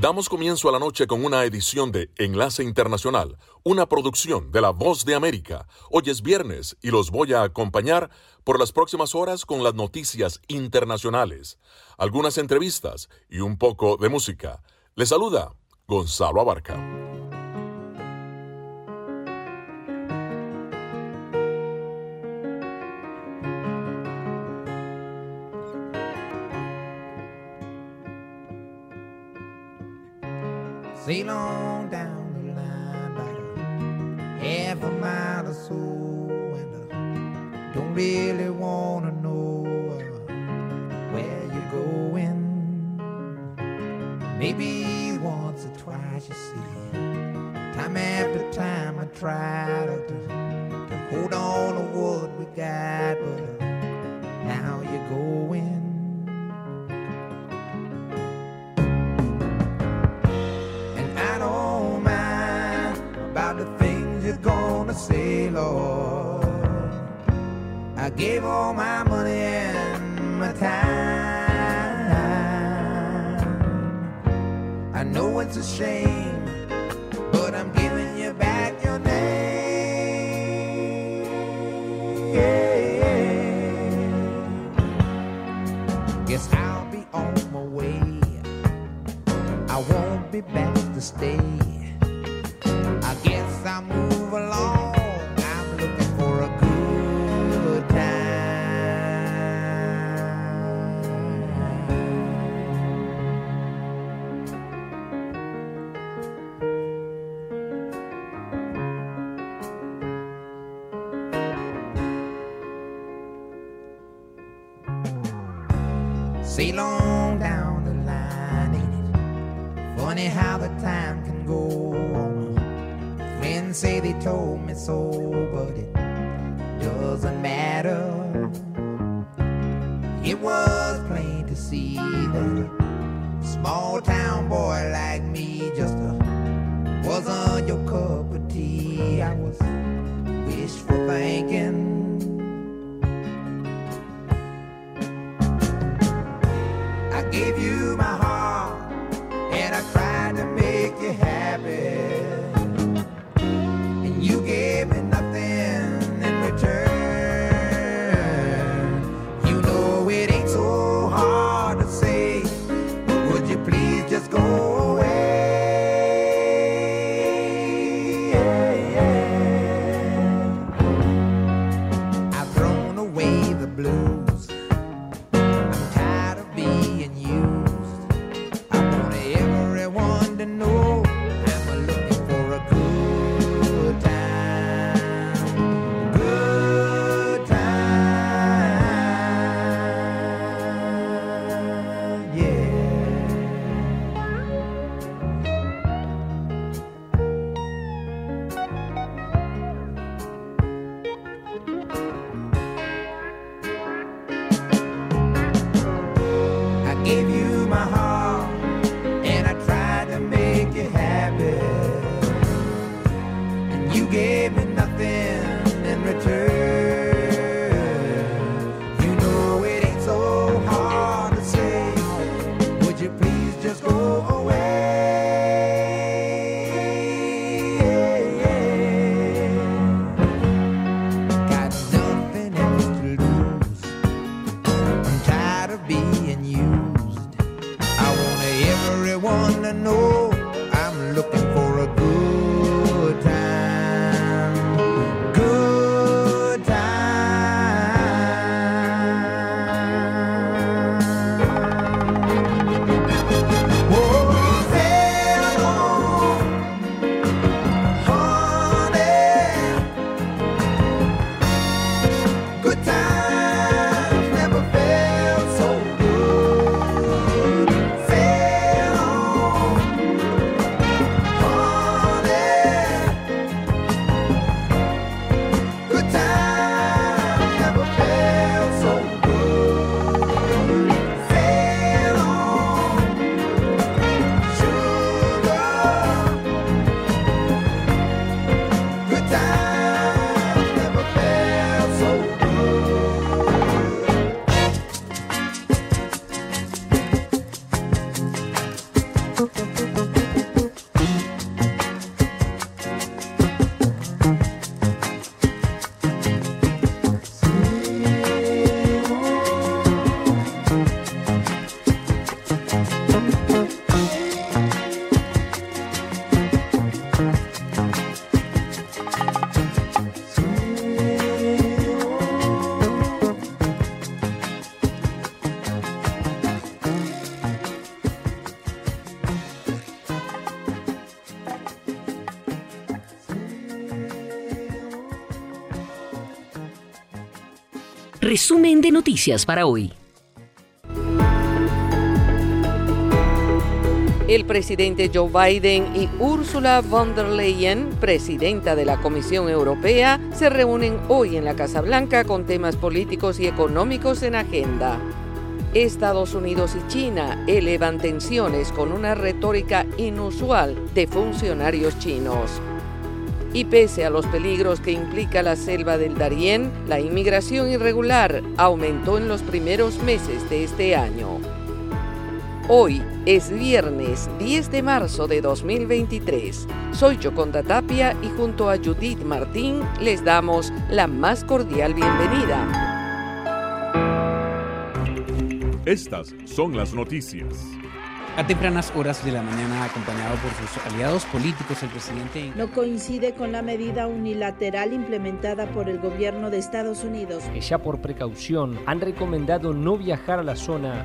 Damos comienzo a la noche con una edición de Enlace Internacional, una producción de La Voz de América. Hoy es viernes y los voy a acompañar por las próximas horas con las noticias internacionales, algunas entrevistas y un poco de música. Les saluda Gonzalo Abarca. Sail on down the line about a half a mile or so, and I don't really wanna know uh, where you're going. Maybe once or twice, you see. Time after time, I try to, to, to hold on to what we got, but uh, now you're going. I gave all my money and my time. I know it's a shame, but I'm giving you back your name. Guess I'll be on my way. I won't be back to stay. I guess I'll move along. Sail down the line, ain't it? Funny how the time can go on. Friends say they told me so, but it doesn't matter. It was plain to see that a small town boy like me just uh, wasn't your cup of tea. I was wishful thinking. Noticias para hoy. El presidente Joe Biden y Ursula von der Leyen, presidenta de la Comisión Europea, se reúnen hoy en la Casa Blanca con temas políticos y económicos en agenda. Estados Unidos y China elevan tensiones con una retórica inusual de funcionarios chinos. Y pese a los peligros que implica la selva del Darién, la inmigración irregular aumentó en los primeros meses de este año. Hoy es viernes 10 de marzo de 2023. Soy Yoconda Tapia y junto a Judith Martín les damos la más cordial bienvenida. Estas son las noticias. A tempranas horas de la mañana, acompañado por sus aliados políticos, el presidente... No coincide con la medida unilateral implementada por el gobierno de Estados Unidos. Que ya por precaución han recomendado no viajar a la zona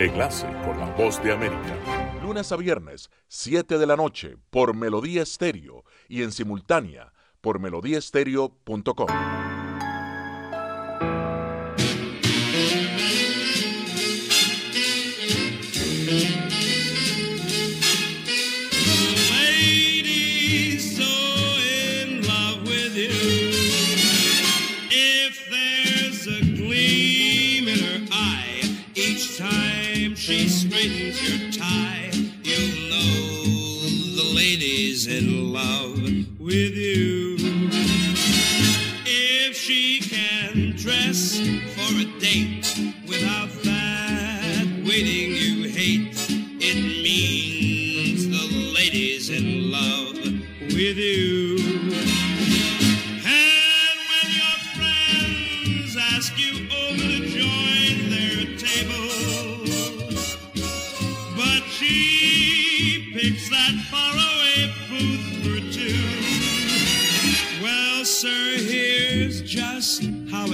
Enlace con la voz de América. Lunes a viernes, 7 de la noche, por Melodía Estéreo y en simultánea por melodíaestéreo.com. with you. If she can dress for a date without that waiting you hate, it means the lady's in love with you.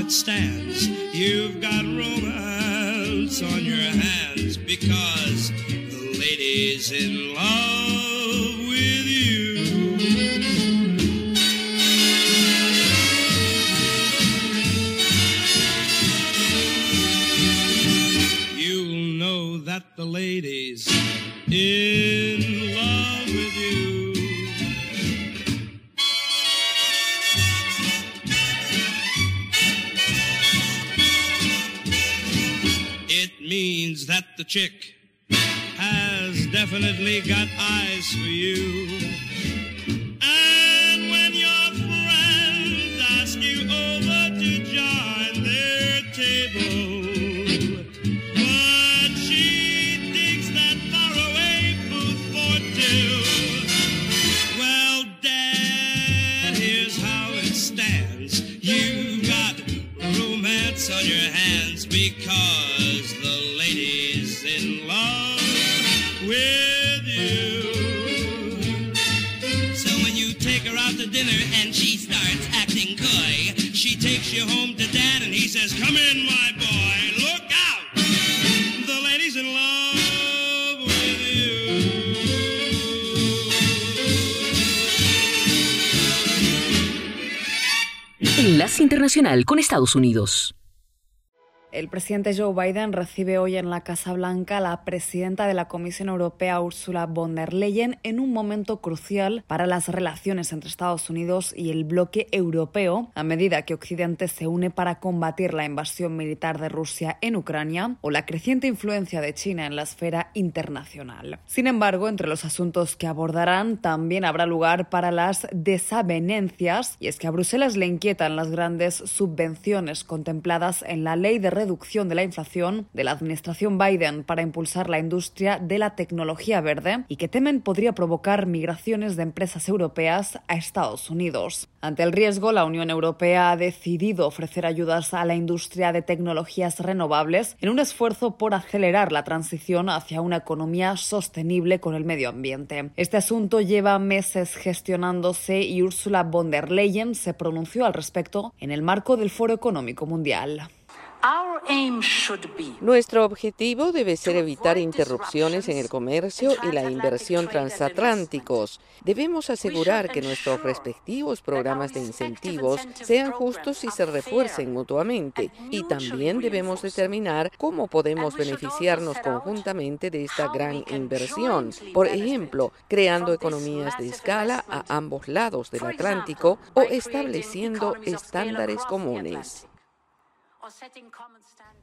it stands. You've got romance on your hands because the lady's in love with you. You'll know that the lady's in. the chick has definitely got eyes for you. Internacional con Estados Unidos. Presidente Joe Biden recibe hoy en la Casa Blanca a la presidenta de la Comisión Europea, Ursula von der Leyen, en un momento crucial para las relaciones entre Estados Unidos y el bloque europeo, a medida que Occidente se une para combatir la invasión militar de Rusia en Ucrania o la creciente influencia de China en la esfera internacional. Sin embargo, entre los asuntos que abordarán también habrá lugar para las desavenencias, y es que a Bruselas le inquietan las grandes subvenciones contempladas en la ley de reducción de la inflación de la administración Biden para impulsar la industria de la tecnología verde y que temen podría provocar migraciones de empresas europeas a Estados Unidos. Ante el riesgo, la Unión Europea ha decidido ofrecer ayudas a la industria de tecnologías renovables en un esfuerzo por acelerar la transición hacia una economía sostenible con el medio ambiente. Este asunto lleva meses gestionándose y Ursula von der Leyen se pronunció al respecto en el marco del Foro Económico Mundial. Nuestro objetivo debe ser evitar interrupciones en el comercio y la inversión transatlánticos. Debemos asegurar que nuestros respectivos programas de incentivos sean justos y se refuercen mutuamente. Y también debemos determinar cómo podemos beneficiarnos conjuntamente de esta gran inversión. Por ejemplo, creando economías de escala a ambos lados del Atlántico o estableciendo estándares comunes.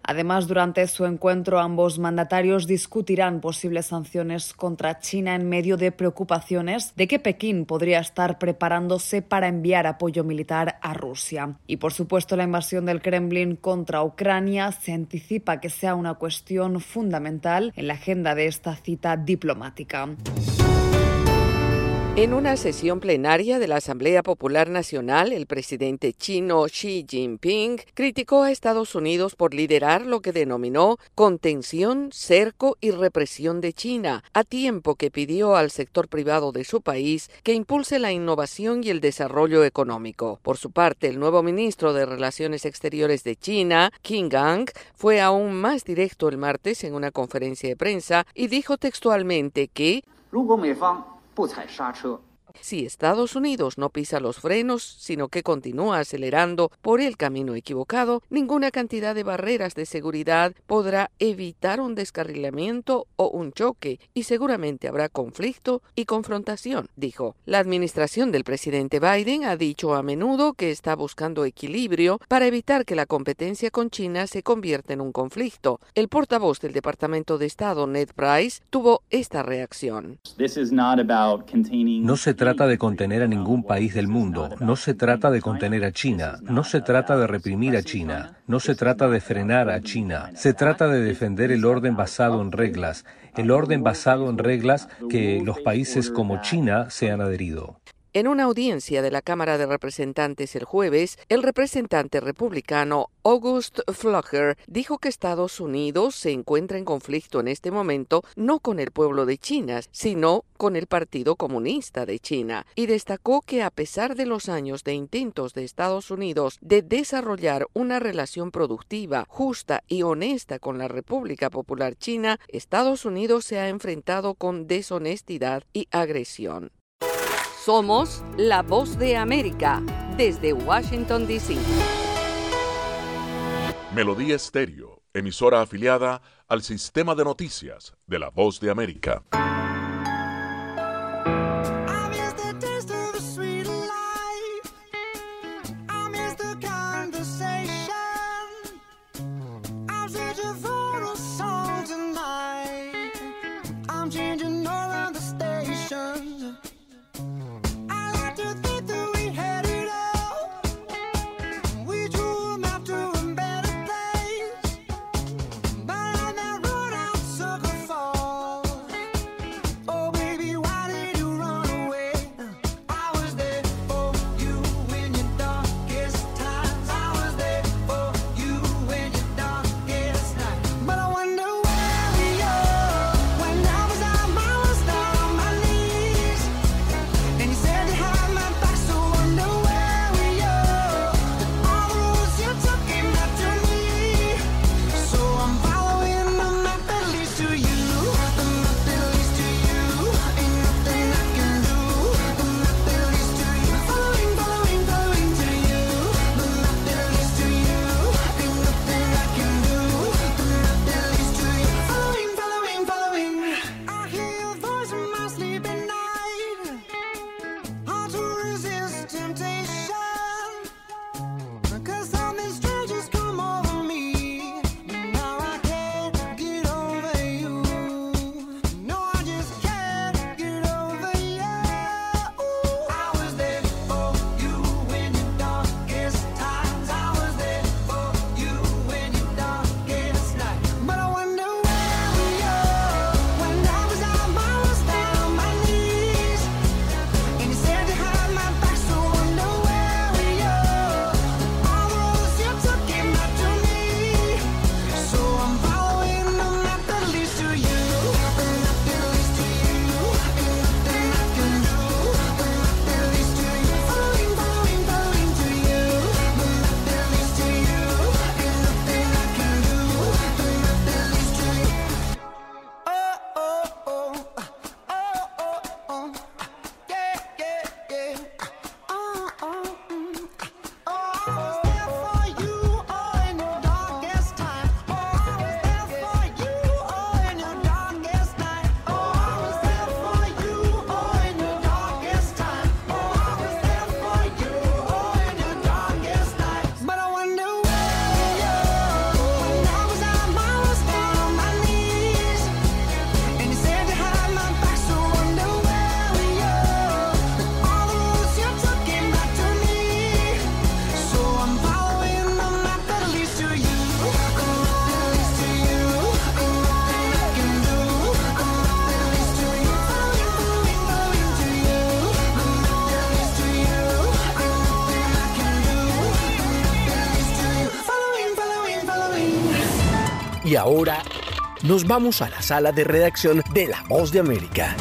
Además, durante su encuentro, ambos mandatarios discutirán posibles sanciones contra China en medio de preocupaciones de que Pekín podría estar preparándose para enviar apoyo militar a Rusia. Y, por supuesto, la invasión del Kremlin contra Ucrania se anticipa que sea una cuestión fundamental en la agenda de esta cita diplomática. En una sesión plenaria de la Asamblea Popular Nacional, el presidente chino Xi Jinping criticó a Estados Unidos por liderar lo que denominó contención, cerco y represión de China, a tiempo que pidió al sector privado de su país que impulse la innovación y el desarrollo económico. Por su parte, el nuevo ministro de Relaciones Exteriores de China, Qin Gang, fue aún más directo el martes en una conferencia de prensa y dijo textualmente que 不踩刹车。Si Estados Unidos no pisa los frenos, sino que continúa acelerando por el camino equivocado, ninguna cantidad de barreras de seguridad podrá evitar un descarrilamiento o un choque, y seguramente habrá conflicto y confrontación, dijo. La administración del presidente Biden ha dicho a menudo que está buscando equilibrio para evitar que la competencia con China se convierta en un conflicto. El portavoz del Departamento de Estado, Ned Price, tuvo esta reacción. No se trata de contener a ningún país del mundo, no se trata de contener a China, no se trata de reprimir a China, no se trata de frenar a China, se trata de defender el orden basado en reglas, el orden basado en reglas que los países como China se han adherido. En una audiencia de la Cámara de Representantes el jueves, el representante republicano August Flucker dijo que Estados Unidos se encuentra en conflicto en este momento no con el pueblo de China, sino con el Partido Comunista de China, y destacó que a pesar de los años de intentos de Estados Unidos de desarrollar una relación productiva, justa y honesta con la República Popular China, Estados Unidos se ha enfrentado con deshonestidad y agresión. Somos la voz de América desde Washington, D.C. Melodía Estéreo, emisora afiliada al sistema de noticias de la voz de América. Ahora nos vamos a la sala de redacción de La Voz de América.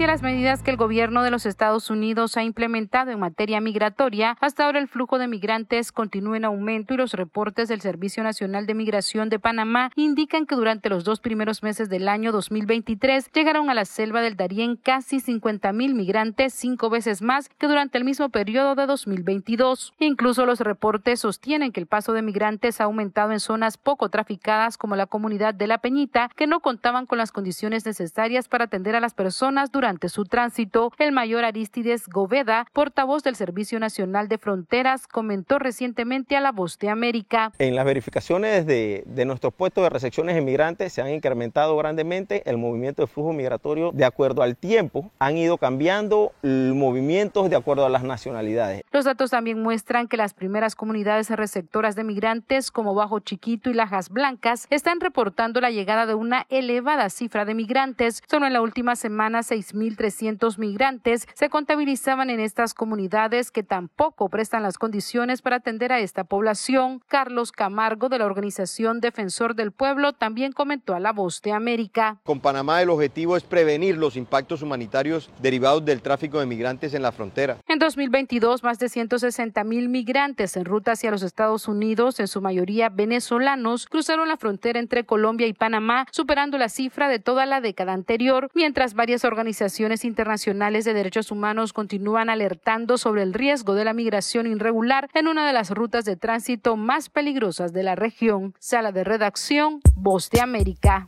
Pese a las medidas que el gobierno de los Estados Unidos ha implementado en materia migratoria, hasta ahora el flujo de migrantes continúa en aumento y los reportes del Servicio Nacional de Migración de Panamá indican que durante los dos primeros meses del año 2023 llegaron a la selva del Darién casi 50 mil migrantes, cinco veces más que durante el mismo periodo de 2022. Incluso los reportes sostienen que el paso de migrantes ha aumentado en zonas poco traficadas como la comunidad de La Peñita, que no contaban con las condiciones necesarias para atender a las personas durante durante su tránsito. El mayor Aristides Goveda, portavoz del Servicio Nacional de Fronteras, comentó recientemente a La Voz de América. En las verificaciones de, de nuestros puestos de recepciones de migrantes se han incrementado grandemente el movimiento de flujo migratorio de acuerdo al tiempo. Han ido cambiando movimientos de acuerdo a las nacionalidades. Los datos también muestran que las primeras comunidades receptoras de migrantes como Bajo Chiquito y Lajas Blancas están reportando la llegada de una elevada cifra de migrantes. Solo en la última semana 600 3.300 migrantes se contabilizaban en estas comunidades que tampoco prestan las condiciones para atender a esta población. Carlos Camargo de la organización Defensor del Pueblo también comentó a La Voz de América. Con Panamá el objetivo es prevenir los impactos humanitarios derivados del tráfico de migrantes en la frontera. En 2022, más de 160 mil migrantes en ruta hacia los Estados Unidos, en su mayoría venezolanos, cruzaron la frontera entre Colombia y Panamá, superando la cifra de toda la década anterior, mientras varias organizaciones internacionales de derechos humanos continúan alertando sobre el riesgo de la migración irregular en una de las rutas de tránsito más peligrosas de la región. Sala de redacción, Voz de América.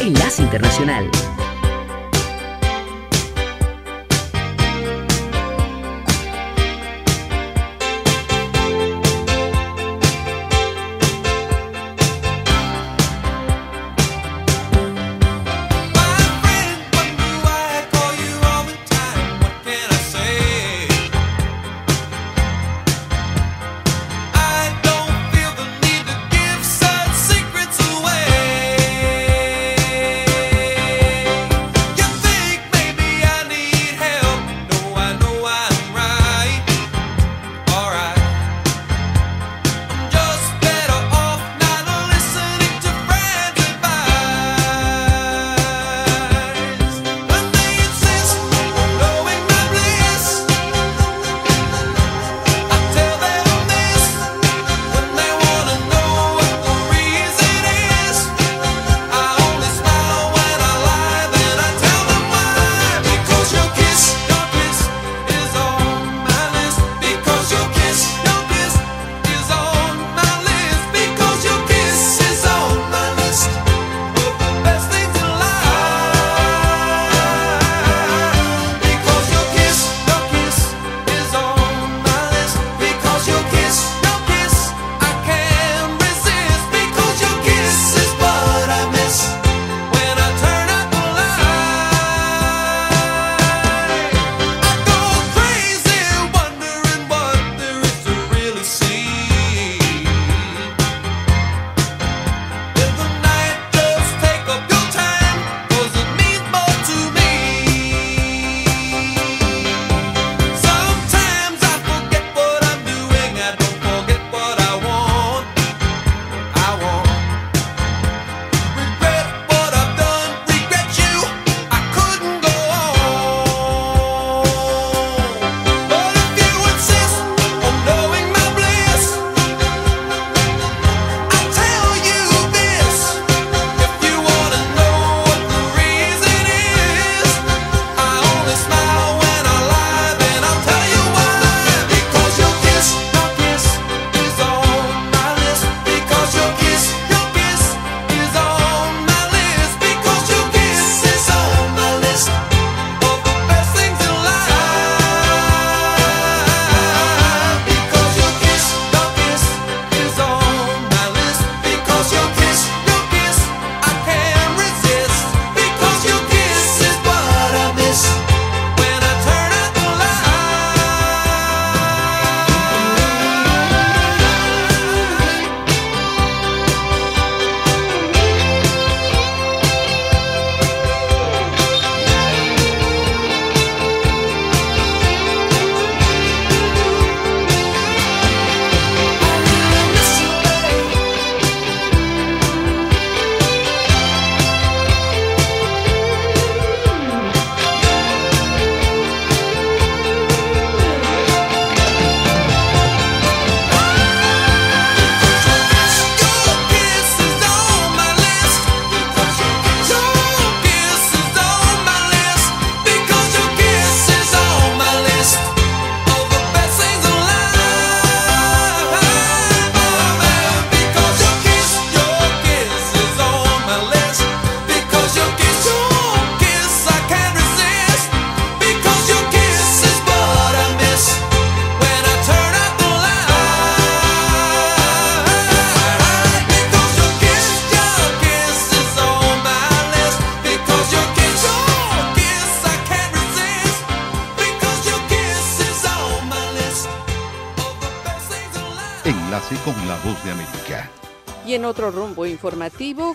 Enlace Internacional.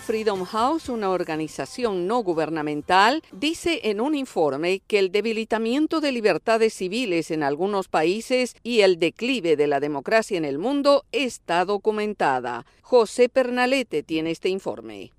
Freedom House, una organización no gubernamental, dice en un informe que el debilitamiento de libertades civiles en algunos países y el declive de la democracia en el mundo está documentada. José Pernalete tiene este informe.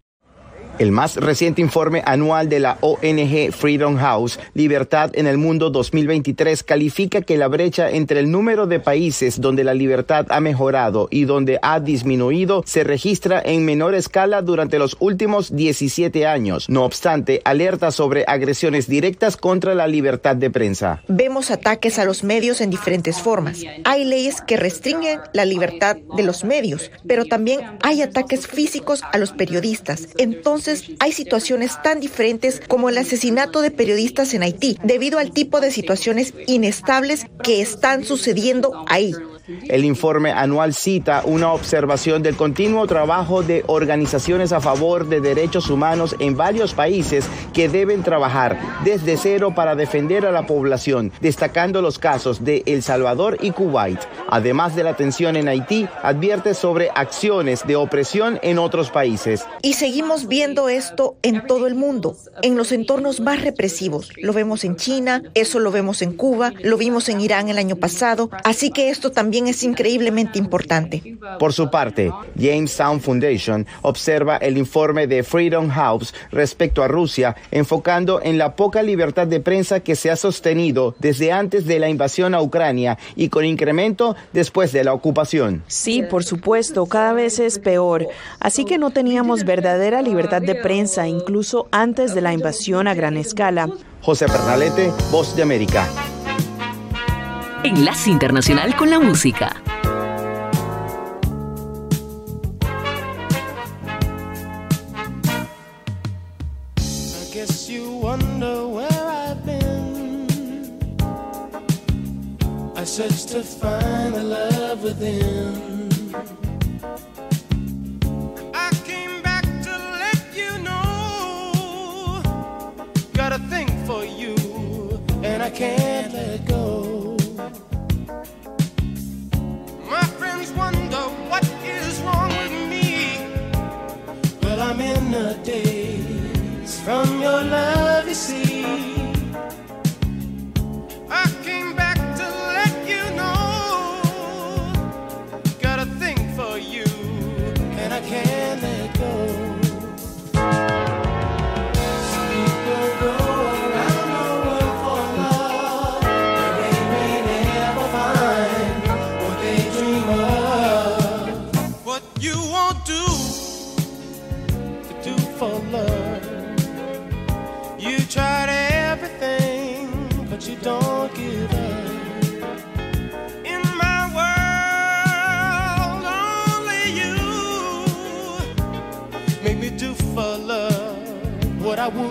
El más reciente informe anual de la ONG Freedom House, Libertad en el Mundo 2023, califica que la brecha entre el número de países donde la libertad ha mejorado y donde ha disminuido se registra en menor escala durante los últimos 17 años. No obstante, alerta sobre agresiones directas contra la libertad de prensa. Vemos ataques a los medios en diferentes formas. Hay leyes que restringen la libertad de los medios, pero también hay ataques físicos a los periodistas. Entonces, hay situaciones tan diferentes como el asesinato de periodistas en Haití, debido al tipo de situaciones inestables que están sucediendo ahí. El informe anual cita una observación del continuo trabajo de organizaciones a favor de derechos humanos en varios países que deben trabajar desde cero para defender a la población, destacando los casos de El Salvador y Kuwait. Además de la tensión en Haití, advierte sobre acciones de opresión en otros países. Y seguimos viendo esto en todo el mundo, en los entornos más represivos. Lo vemos en China, eso lo vemos en Cuba, lo vimos en Irán el año pasado, así que esto también es increíblemente importante. Por su parte, James Sound Foundation observa el informe de Freedom House respecto a Rusia, enfocando en la poca libertad de prensa que se ha sostenido desde antes de la invasión a Ucrania y con incremento después de la ocupación. Sí, por supuesto, cada vez es peor. Así que no teníamos verdadera libertad de prensa incluso antes de la invasión a gran escala. José Pernalete, Voz de América. Enlace Internacional con la Música. To find the love within. I will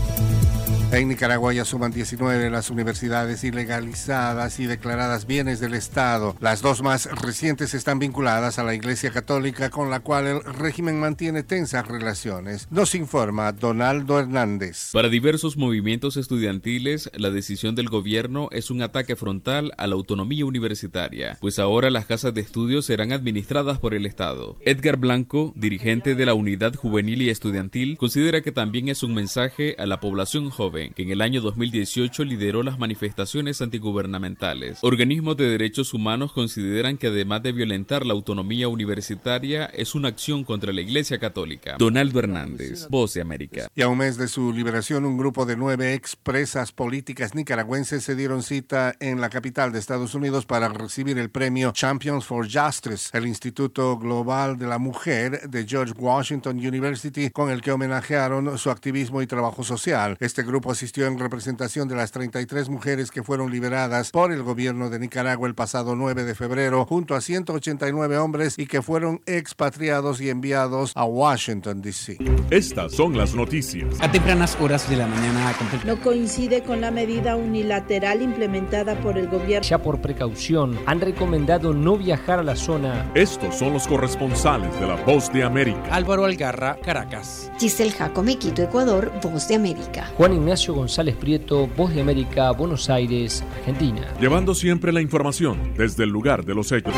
En Nicaragua ya suman 19 las universidades ilegalizadas y declaradas bienes del Estado. Las dos más recientes están vinculadas a la Iglesia Católica con la cual el régimen mantiene tensas relaciones. Nos informa Donaldo Hernández. Para diversos movimientos estudiantiles, la decisión del gobierno es un ataque frontal a la autonomía universitaria, pues ahora las casas de estudios serán administradas por el Estado. Edgar Blanco, dirigente de la Unidad Juvenil y Estudiantil, considera que también es un mensaje a la población joven que en el año 2018 lideró las manifestaciones antigubernamentales. Organismos de derechos humanos consideran que además de violentar la autonomía universitaria, es una acción contra la Iglesia Católica. Donaldo Hernández, Voz de América. Y a un mes de su liberación, un grupo de nueve expresas políticas nicaragüenses se dieron cita en la capital de Estados Unidos para recibir el premio Champions for Justice, el Instituto Global de la Mujer de George Washington University, con el que homenajearon su activismo y trabajo social. Este grupo asistió en representación de las 33 mujeres que fueron liberadas por el gobierno de Nicaragua el pasado 9 de febrero, junto a 189 hombres y que fueron expatriados y enviados a Washington, D.C. Estas son las noticias. A tempranas horas de la mañana. No coincide con la medida unilateral implementada por el gobierno. Ya por precaución, han recomendado no viajar a la zona. Estos son los corresponsales de la Voz de América. Álvaro Algarra, Caracas. Giselle Jacome, Quito, Ecuador, Voz de América. Juan Ignacio González Prieto, Voz de América, Buenos Aires, Argentina. Llevando siempre la información desde el lugar de los hechos.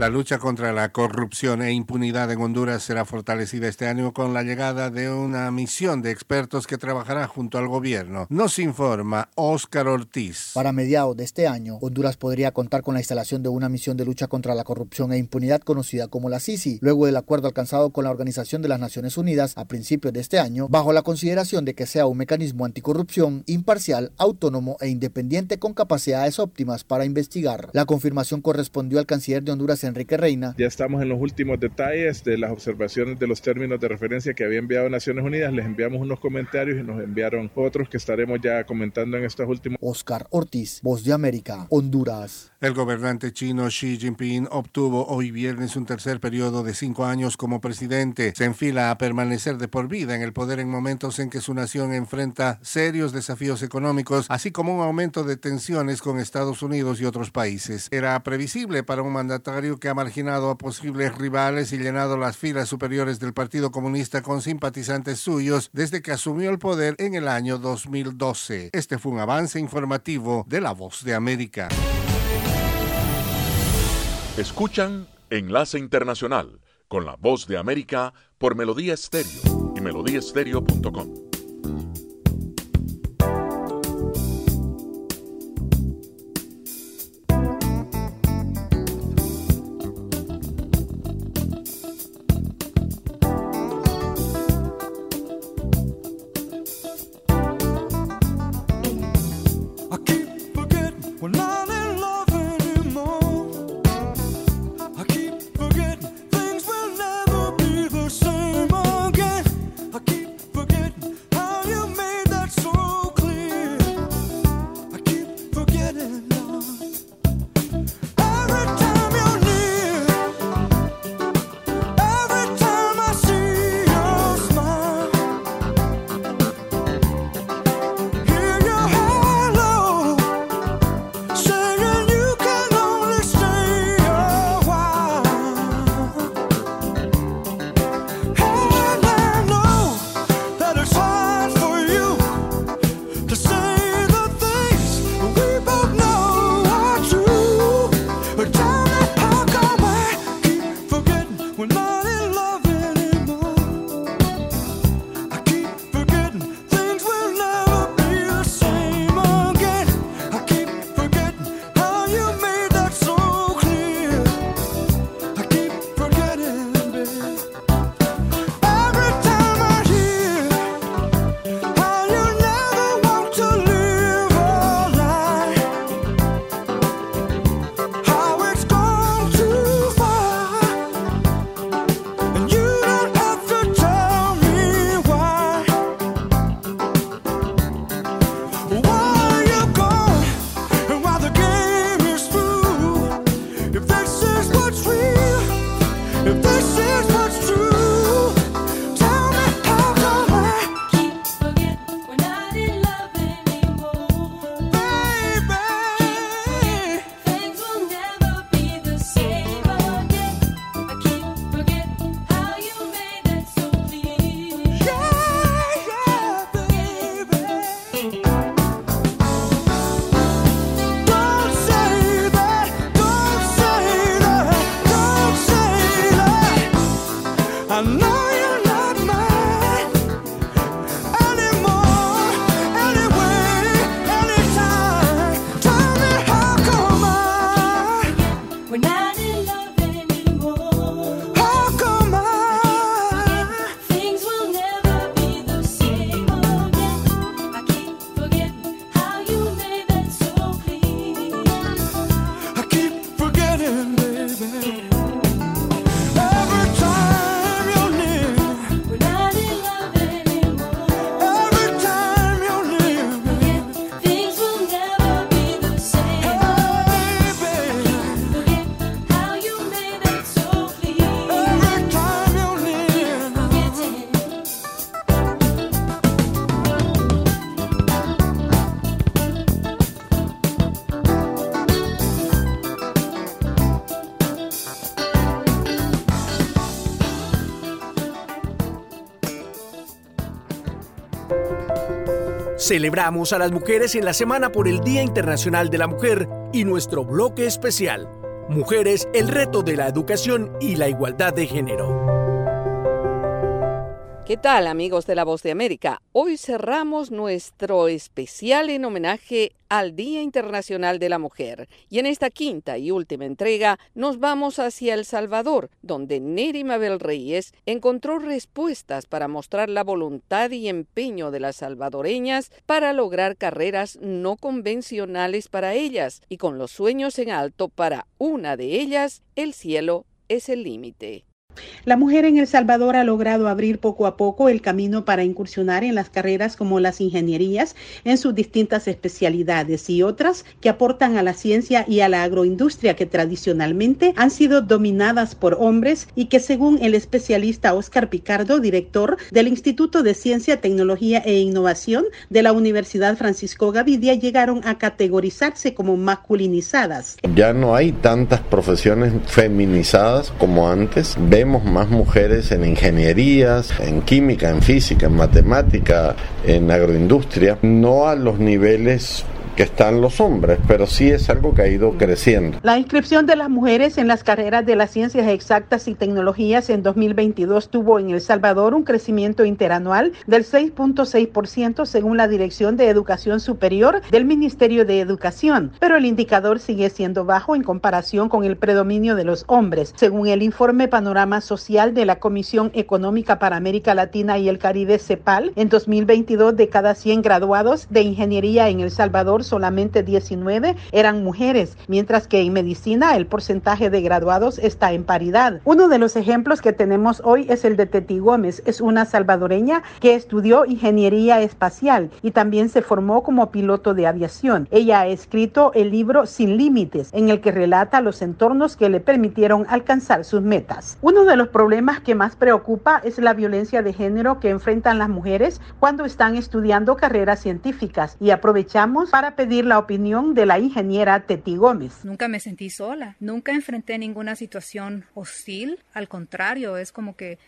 La lucha contra la corrupción e impunidad en Honduras será fortalecida este año con la llegada de una misión de expertos que trabajará junto al gobierno. Nos informa Óscar Ortiz. Para mediados de este año, Honduras podría contar con la instalación de una misión de lucha contra la corrupción e impunidad conocida como la CICI, luego del acuerdo alcanzado con la Organización de las Naciones Unidas a principios de este año, bajo la consideración de que sea un mecanismo anticorrupción imparcial, autónomo e independiente con capacidades óptimas para investigar. La confirmación correspondió al canciller de Honduras, Enrique Reina. Ya estamos en los últimos detalles de las observaciones de los términos de referencia que había enviado Naciones Unidas. Les enviamos unos comentarios y nos enviaron otros que estaremos ya comentando en estos últimos. Oscar Ortiz, Voz de América, Honduras. El gobernante chino Xi Jinping obtuvo hoy viernes un tercer periodo de cinco años como presidente. Se enfila a permanecer de por vida en el poder en momentos en que su nación enfrenta serios desafíos económicos, así como un aumento de tensiones con Estados Unidos y otros países. Era previsible para un mandatario que ha marginado a posibles rivales y llenado las filas superiores del Partido Comunista con simpatizantes suyos desde que asumió el poder en el año 2012. Este fue un avance informativo de La Voz de América. Escuchan Enlace Internacional con La Voz de América por Melodía Estéreo y melodíaestéreo.com. Celebramos a las mujeres en la semana por el Día Internacional de la Mujer y nuestro bloque especial, Mujeres, el reto de la educación y la igualdad de género. ¿Qué tal amigos de la Voz de América? Hoy cerramos nuestro especial en homenaje al Día Internacional de la Mujer y en esta quinta y última entrega nos vamos hacia El Salvador, donde Neri Mabel Reyes encontró respuestas para mostrar la voluntad y empeño de las salvadoreñas para lograr carreras no convencionales para ellas y con los sueños en alto para una de ellas, el cielo es el límite. La mujer en El Salvador ha logrado abrir poco a poco el camino para incursionar en las carreras como las ingenierías en sus distintas especialidades y otras que aportan a la ciencia y a la agroindustria que tradicionalmente han sido dominadas por hombres y que según el especialista Oscar Picardo, director del Instituto de Ciencia, Tecnología e Innovación de la Universidad Francisco Gavidia, llegaron a categorizarse como masculinizadas. Ya no hay tantas profesiones feminizadas como antes. Vemos más mujeres en ingenierías, en química, en física, en matemática, en agroindustria, no a los niveles que están los hombres, pero sí es algo que ha ido creciendo. La inscripción de las mujeres en las carreras de las ciencias exactas y tecnologías en 2022 tuvo en El Salvador un crecimiento interanual del 6.6% según la Dirección de Educación Superior del Ministerio de Educación, pero el indicador sigue siendo bajo en comparación con el predominio de los hombres, según el informe Panorama Social de la Comisión Económica para América Latina y el Caribe CEPAL. En 2022, de cada 100 graduados de ingeniería en El Salvador, solamente 19 eran mujeres, mientras que en medicina el porcentaje de graduados está en paridad. Uno de los ejemplos que tenemos hoy es el de Teti Gómez. Es una salvadoreña que estudió ingeniería espacial y también se formó como piloto de aviación. Ella ha escrito el libro Sin Límites, en el que relata los entornos que le permitieron alcanzar sus metas. Uno de los problemas que más preocupa es la violencia de género que enfrentan las mujeres cuando están estudiando carreras científicas y aprovechamos para pedir la opinión de la ingeniera Teti Gómez. Nunca me sentí sola, nunca enfrenté ninguna situación hostil, al contrario, es como que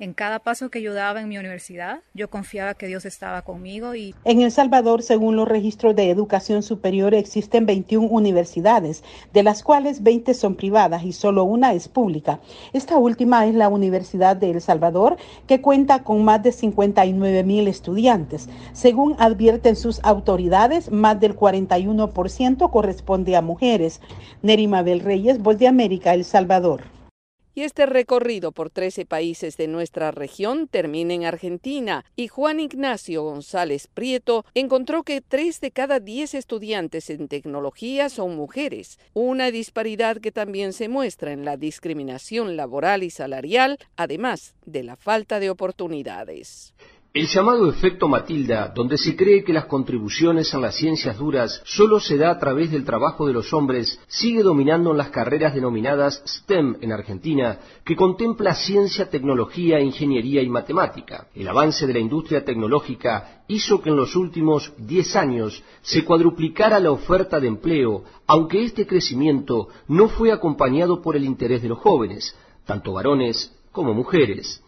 en cada paso que yo daba en mi universidad, yo confiaba que Dios estaba conmigo y En El Salvador, según los registros de educación superior, existen 21 universidades, de las cuales 20 son privadas y solo una es pública. Esta última es la Universidad de El Salvador, que cuenta con más de 59 mil estudiantes. Según advierten sus autoridades, más del 41% corresponde a mujeres. Nerima Bel Reyes, Voz de América, El Salvador. Y este recorrido por 13 países de nuestra región termina en Argentina y Juan Ignacio González Prieto encontró que 3 de cada 10 estudiantes en tecnología son mujeres, una disparidad que también se muestra en la discriminación laboral y salarial, además de la falta de oportunidades. El llamado efecto Matilda, donde se cree que las contribuciones en las ciencias duras solo se da a través del trabajo de los hombres, sigue dominando en las carreras denominadas STEM en Argentina, que contempla ciencia, tecnología, ingeniería y matemática. El avance de la industria tecnológica hizo que en los últimos 10 años se cuadruplicara la oferta de empleo, aunque este crecimiento no fue acompañado por el interés de los jóvenes, tanto varones como mujeres.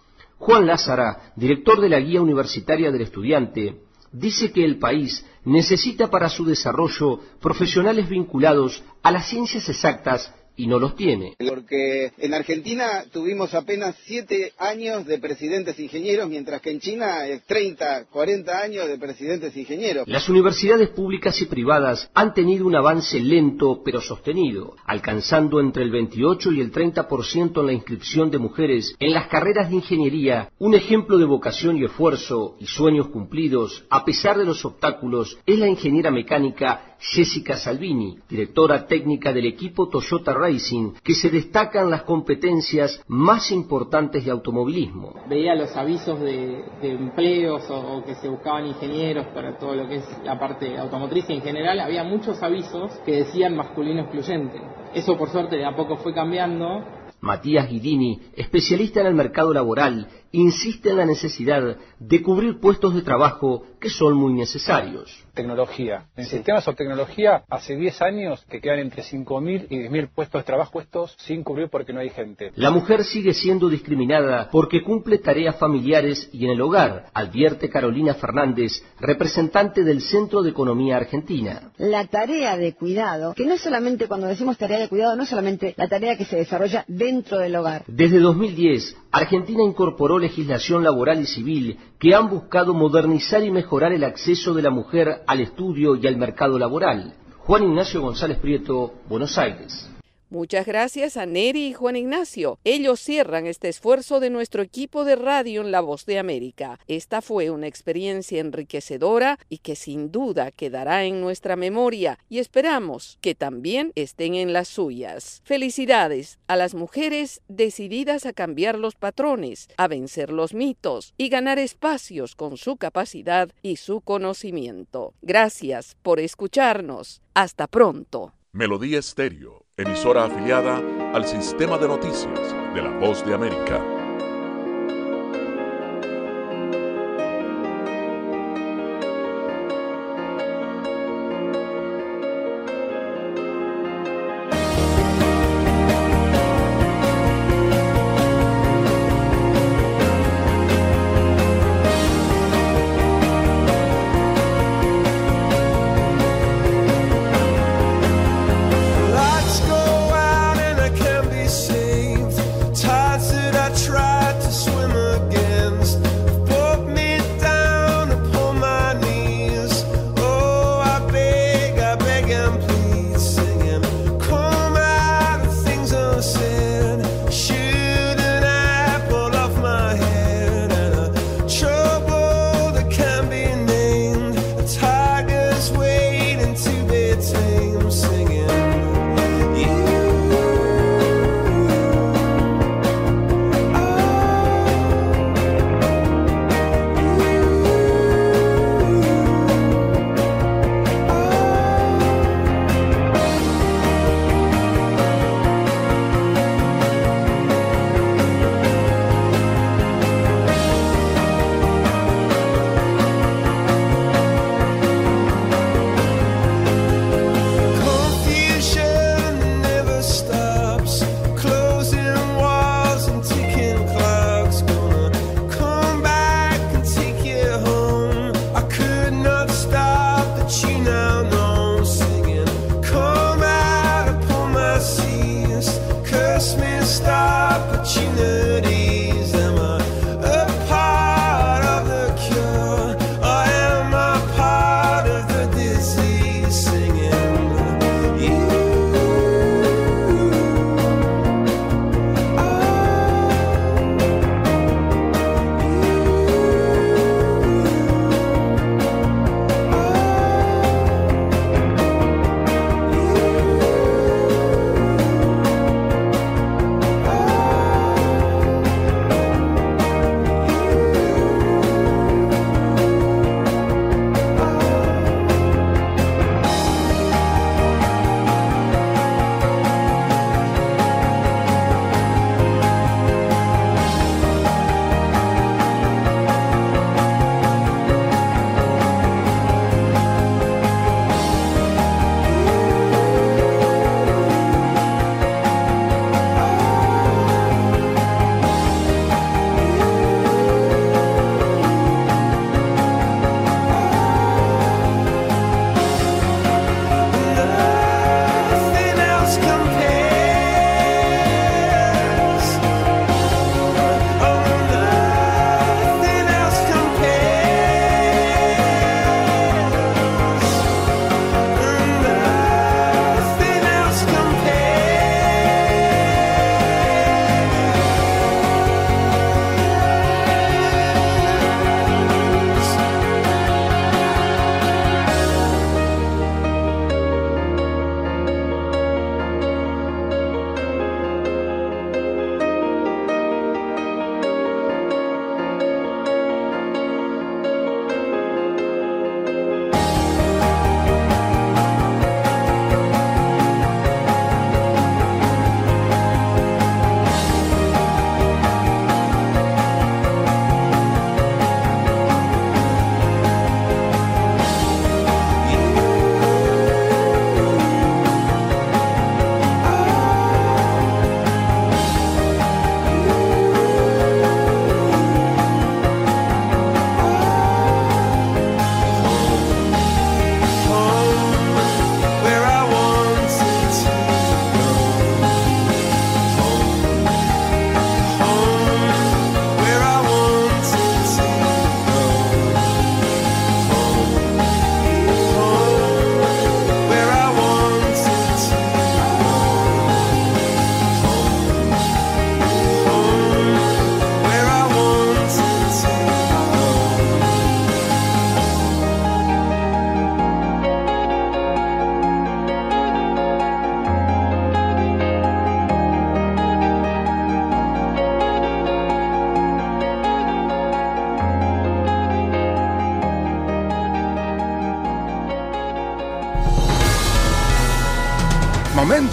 Juan Lázara, director de la Guía Universitaria del Estudiante, dice que el país necesita para su desarrollo profesionales vinculados a las ciencias exactas y no los tiene. Porque en Argentina tuvimos apenas siete años de presidentes ingenieros, mientras que en China es 30, 40 años de presidentes ingenieros. Las universidades públicas y privadas han tenido un avance lento pero sostenido, alcanzando entre el 28 y el 30% en la inscripción de mujeres en las carreras de ingeniería, un ejemplo de vocación y esfuerzo y sueños cumplidos a pesar de los obstáculos es la ingeniera mecánica Jessica Salvini, directora técnica del equipo Toyota Racing, que se destacan las competencias más importantes de automovilismo. veía los avisos de, de empleos o, o que se buscaban ingenieros para todo lo que es la parte automotriz y en general había muchos avisos que decían masculino excluyente. Eso por suerte de a poco fue cambiando Matías Guidini, especialista en el mercado laboral, insiste en la necesidad de cubrir puestos de trabajo que son muy necesarios. Tecnología. En sistemas o tecnología, hace 10 años que quedan entre 5.000 y 10.000 puestos de trabajo estos sin cubrir porque no hay gente. La mujer sigue siendo discriminada porque cumple tareas familiares y en el hogar, advierte Carolina Fernández, representante del Centro de Economía Argentina. La tarea de cuidado, que no es solamente cuando decimos tarea de cuidado, no es solamente la tarea que se desarrolla dentro del hogar. Desde 2010, Argentina incorporó legislación laboral y civil que han buscado modernizar y mejorar el acceso de la mujer al estudio y al mercado laboral. Juan Ignacio González Prieto, Buenos Aires. Muchas gracias a Neri y Juan Ignacio. Ellos cierran este esfuerzo de nuestro equipo de radio en La Voz de América. Esta fue una experiencia enriquecedora y que sin duda quedará en nuestra memoria y esperamos que también estén en las suyas. Felicidades a las mujeres decididas a cambiar los patrones, a vencer los mitos y ganar espacios con su capacidad y su conocimiento. Gracias por escucharnos. Hasta pronto. Melodía Estéreo, emisora afiliada al sistema de noticias de la Voz de América.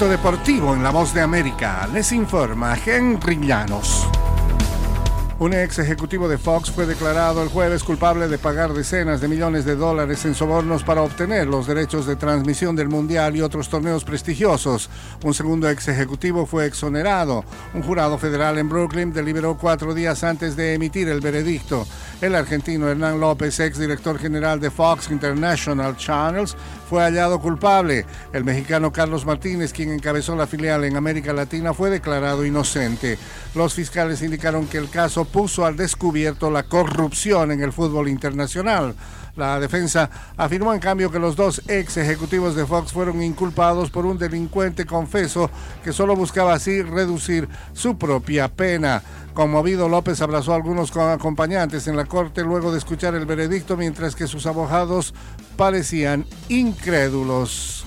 Deportivo en La Voz de América. Les informa Henry. Un ex ejecutivo de Fox fue declarado el jueves culpable de pagar decenas de millones de dólares en sobornos para obtener los derechos de transmisión del Mundial y otros torneos prestigiosos. Un segundo ex ejecutivo fue exonerado. Un jurado federal en Brooklyn deliberó cuatro días antes de emitir el veredicto. El argentino Hernán López, ex director general de Fox International Channels, fue hallado culpable. El mexicano Carlos Martínez, quien encabezó la filial en América Latina, fue declarado inocente. Los fiscales indicaron que el caso puso al descubierto la corrupción en el fútbol internacional. La defensa afirmó en cambio que los dos ex ejecutivos de Fox fueron inculpados por un delincuente confeso que solo buscaba así reducir su propia pena. Conmovido, López abrazó a algunos co- acompañantes en la corte luego de escuchar el veredicto, mientras que sus abogados parecían incrédulos.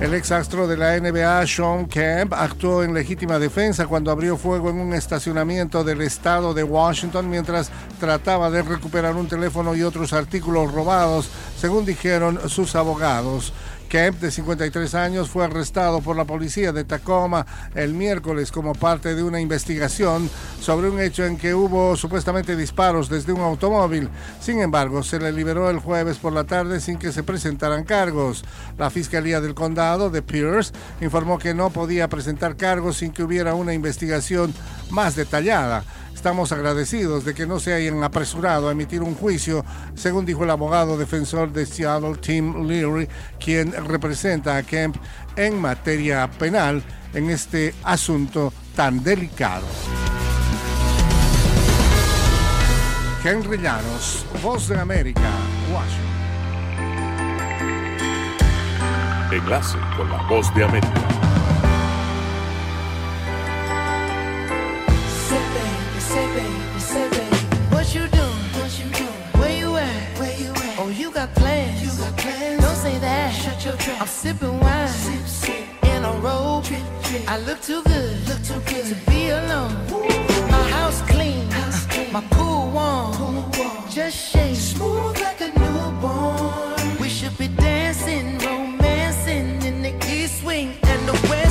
El ex astro de la NBA, Sean Kemp, actuó en legítima defensa cuando abrió fuego en un estacionamiento del estado de Washington mientras trataba de recuperar un teléfono y otros artículos robados, según dijeron sus abogados. Kemp, de 53 años, fue arrestado por la policía de Tacoma el miércoles como parte de una investigación sobre un hecho en que hubo supuestamente disparos desde un automóvil. Sin embargo, se le liberó el jueves por la tarde sin que se presentaran cargos. La Fiscalía del Condado de Pierce informó que no podía presentar cargos sin que hubiera una investigación más detallada. Estamos agradecidos de que no se hayan apresurado a emitir un juicio, según dijo el abogado defensor de Seattle, Tim Leary, quien representa a Kemp en materia penal en este asunto tan delicado. Henry Llanos, Voz de América, Washington. Enlace con la voz de América. Say that. Shut your trap. I'm sipping wine. Sip, sip. In a robe. Drip, drip. I look too good. Look too good to be alone. My house clean. House clean. My pool warm. Pool warm. Just shake. Smooth like a newborn. We should be dancing, romancing in the east wing and the west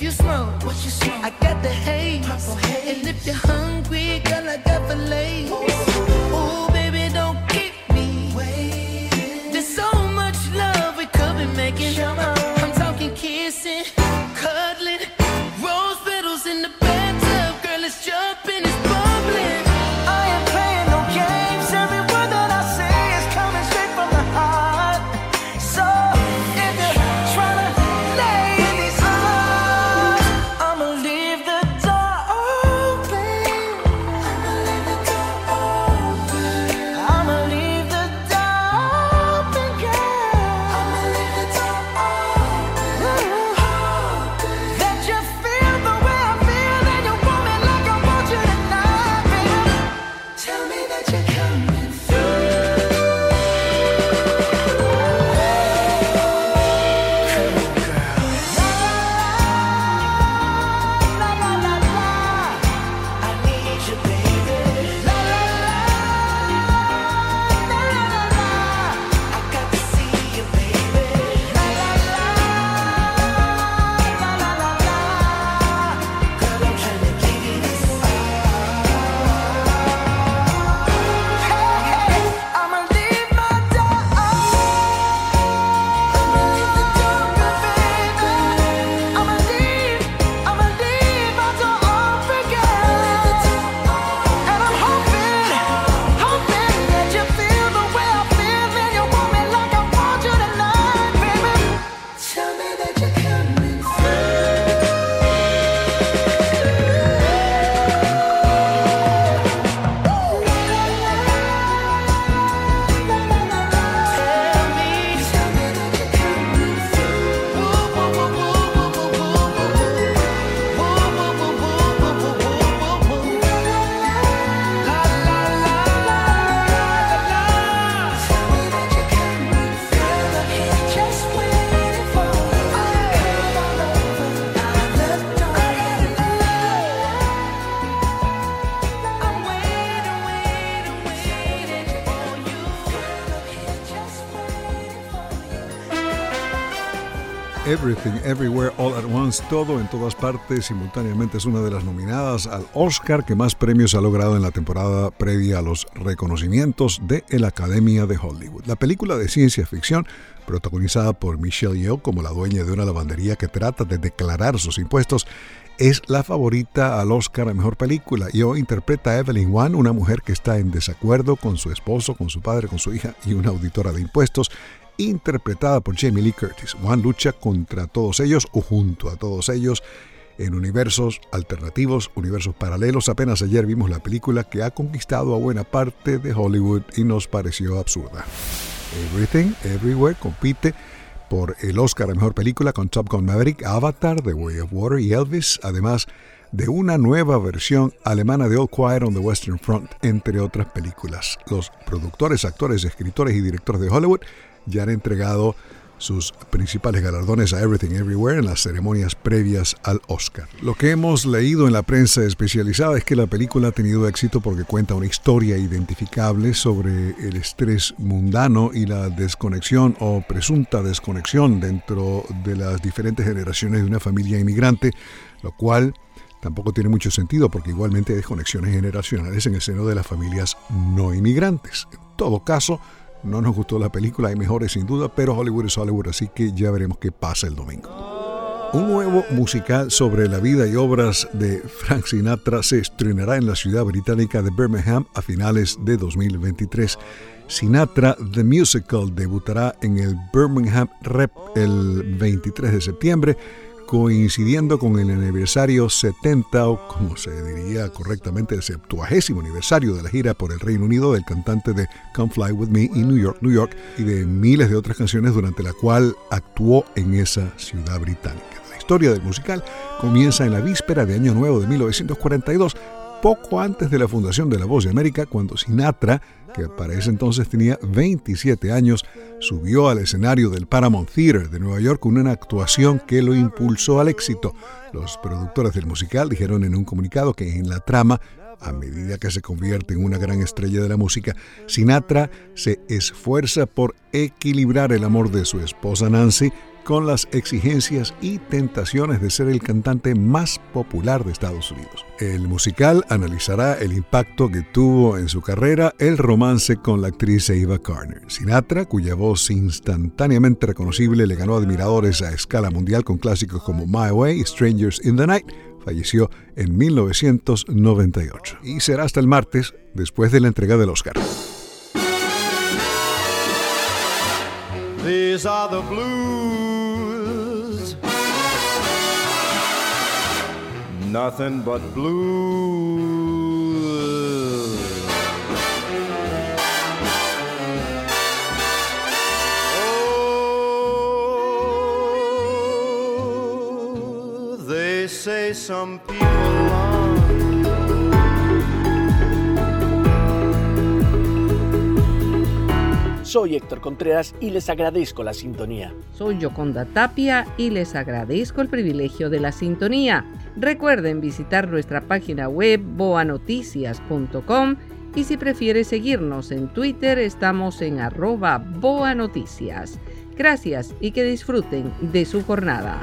If you smoke, what you smoke? I got the haze, purple haze. And if you're hungry, girl, I got fillets. Ooh, Everything Everywhere All at Once, todo en todas partes simultáneamente es una de las nominadas al Oscar que más premios ha logrado en la temporada previa a los reconocimientos de la Academia de Hollywood. La película de ciencia ficción protagonizada por Michelle Yeoh como la dueña de una lavandería que trata de declarar sus impuestos es la favorita al Oscar a Mejor Película. Yeoh interpreta a Evelyn Wan, una mujer que está en desacuerdo con su esposo, con su padre, con su hija y una auditora de impuestos interpretada por Jamie Lee Curtis. Juan lucha contra todos ellos o junto a todos ellos en universos alternativos, universos paralelos. Apenas ayer vimos la película que ha conquistado a buena parte de Hollywood y nos pareció absurda. Everything, Everywhere compite por el Oscar a Mejor Película con Top Gun Maverick, Avatar, The Way of Water y Elvis, además de una nueva versión alemana de All Quiet on the Western Front, entre otras películas. Los productores, actores, escritores y directores de Hollywood ya han entregado sus principales galardones a Everything Everywhere en las ceremonias previas al Oscar. Lo que hemos leído en la prensa especializada es que la película ha tenido éxito porque cuenta una historia identificable sobre el estrés mundano y la desconexión o presunta desconexión dentro de las diferentes generaciones de una familia inmigrante, lo cual tampoco tiene mucho sentido porque igualmente hay desconexiones generacionales en el seno de las familias no inmigrantes. En todo caso, no nos gustó la película, hay mejores sin duda, pero Hollywood es Hollywood, así que ya veremos qué pasa el domingo. Un nuevo musical sobre la vida y obras de Frank Sinatra se estrenará en la ciudad británica de Birmingham a finales de 2023. Sinatra The Musical debutará en el Birmingham Rep el 23 de septiembre coincidiendo con el aniversario 70 o como se diría correctamente el 70 aniversario de la gira por el Reino Unido del cantante de Come Fly With Me in New York, New York y de miles de otras canciones durante la cual actuó en esa ciudad británica. La historia del musical comienza en la víspera de Año Nuevo de 1942 poco antes de la fundación de La Voz de América, cuando Sinatra, que para ese entonces tenía 27 años, subió al escenario del Paramount Theater de Nueva York con una actuación que lo impulsó al éxito. Los productores del musical dijeron en un comunicado que en la trama a medida que se convierte en una gran estrella de la música, Sinatra se esfuerza por equilibrar el amor de su esposa Nancy con las exigencias y tentaciones de ser el cantante más popular de Estados Unidos. El musical analizará el impacto que tuvo en su carrera el romance con la actriz Eva Carter. Sinatra, cuya voz instantáneamente reconocible le ganó admiradores a escala mundial con clásicos como My Way y Strangers in the Night, falleció en 1998 y será hasta el martes después de la entrega del Oscar. These are the blues. Nothing but blues. Oh, they say some people Soy Héctor Contreras y les agradezco la sintonía. Soy Yoconda Tapia y les agradezco el privilegio de la sintonía. Recuerden visitar nuestra página web boanoticias.com y si prefiere seguirnos en Twitter estamos en arroba boanoticias. Gracias y que disfruten de su jornada.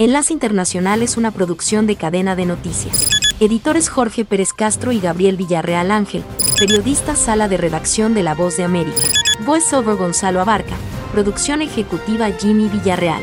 Enlace Internacional es una producción de cadena de noticias. Editores Jorge Pérez Castro y Gabriel Villarreal Ángel. Periodista Sala de Redacción de La Voz de América. Voiceover Gonzalo Abarca. Producción ejecutiva Jimmy Villarreal.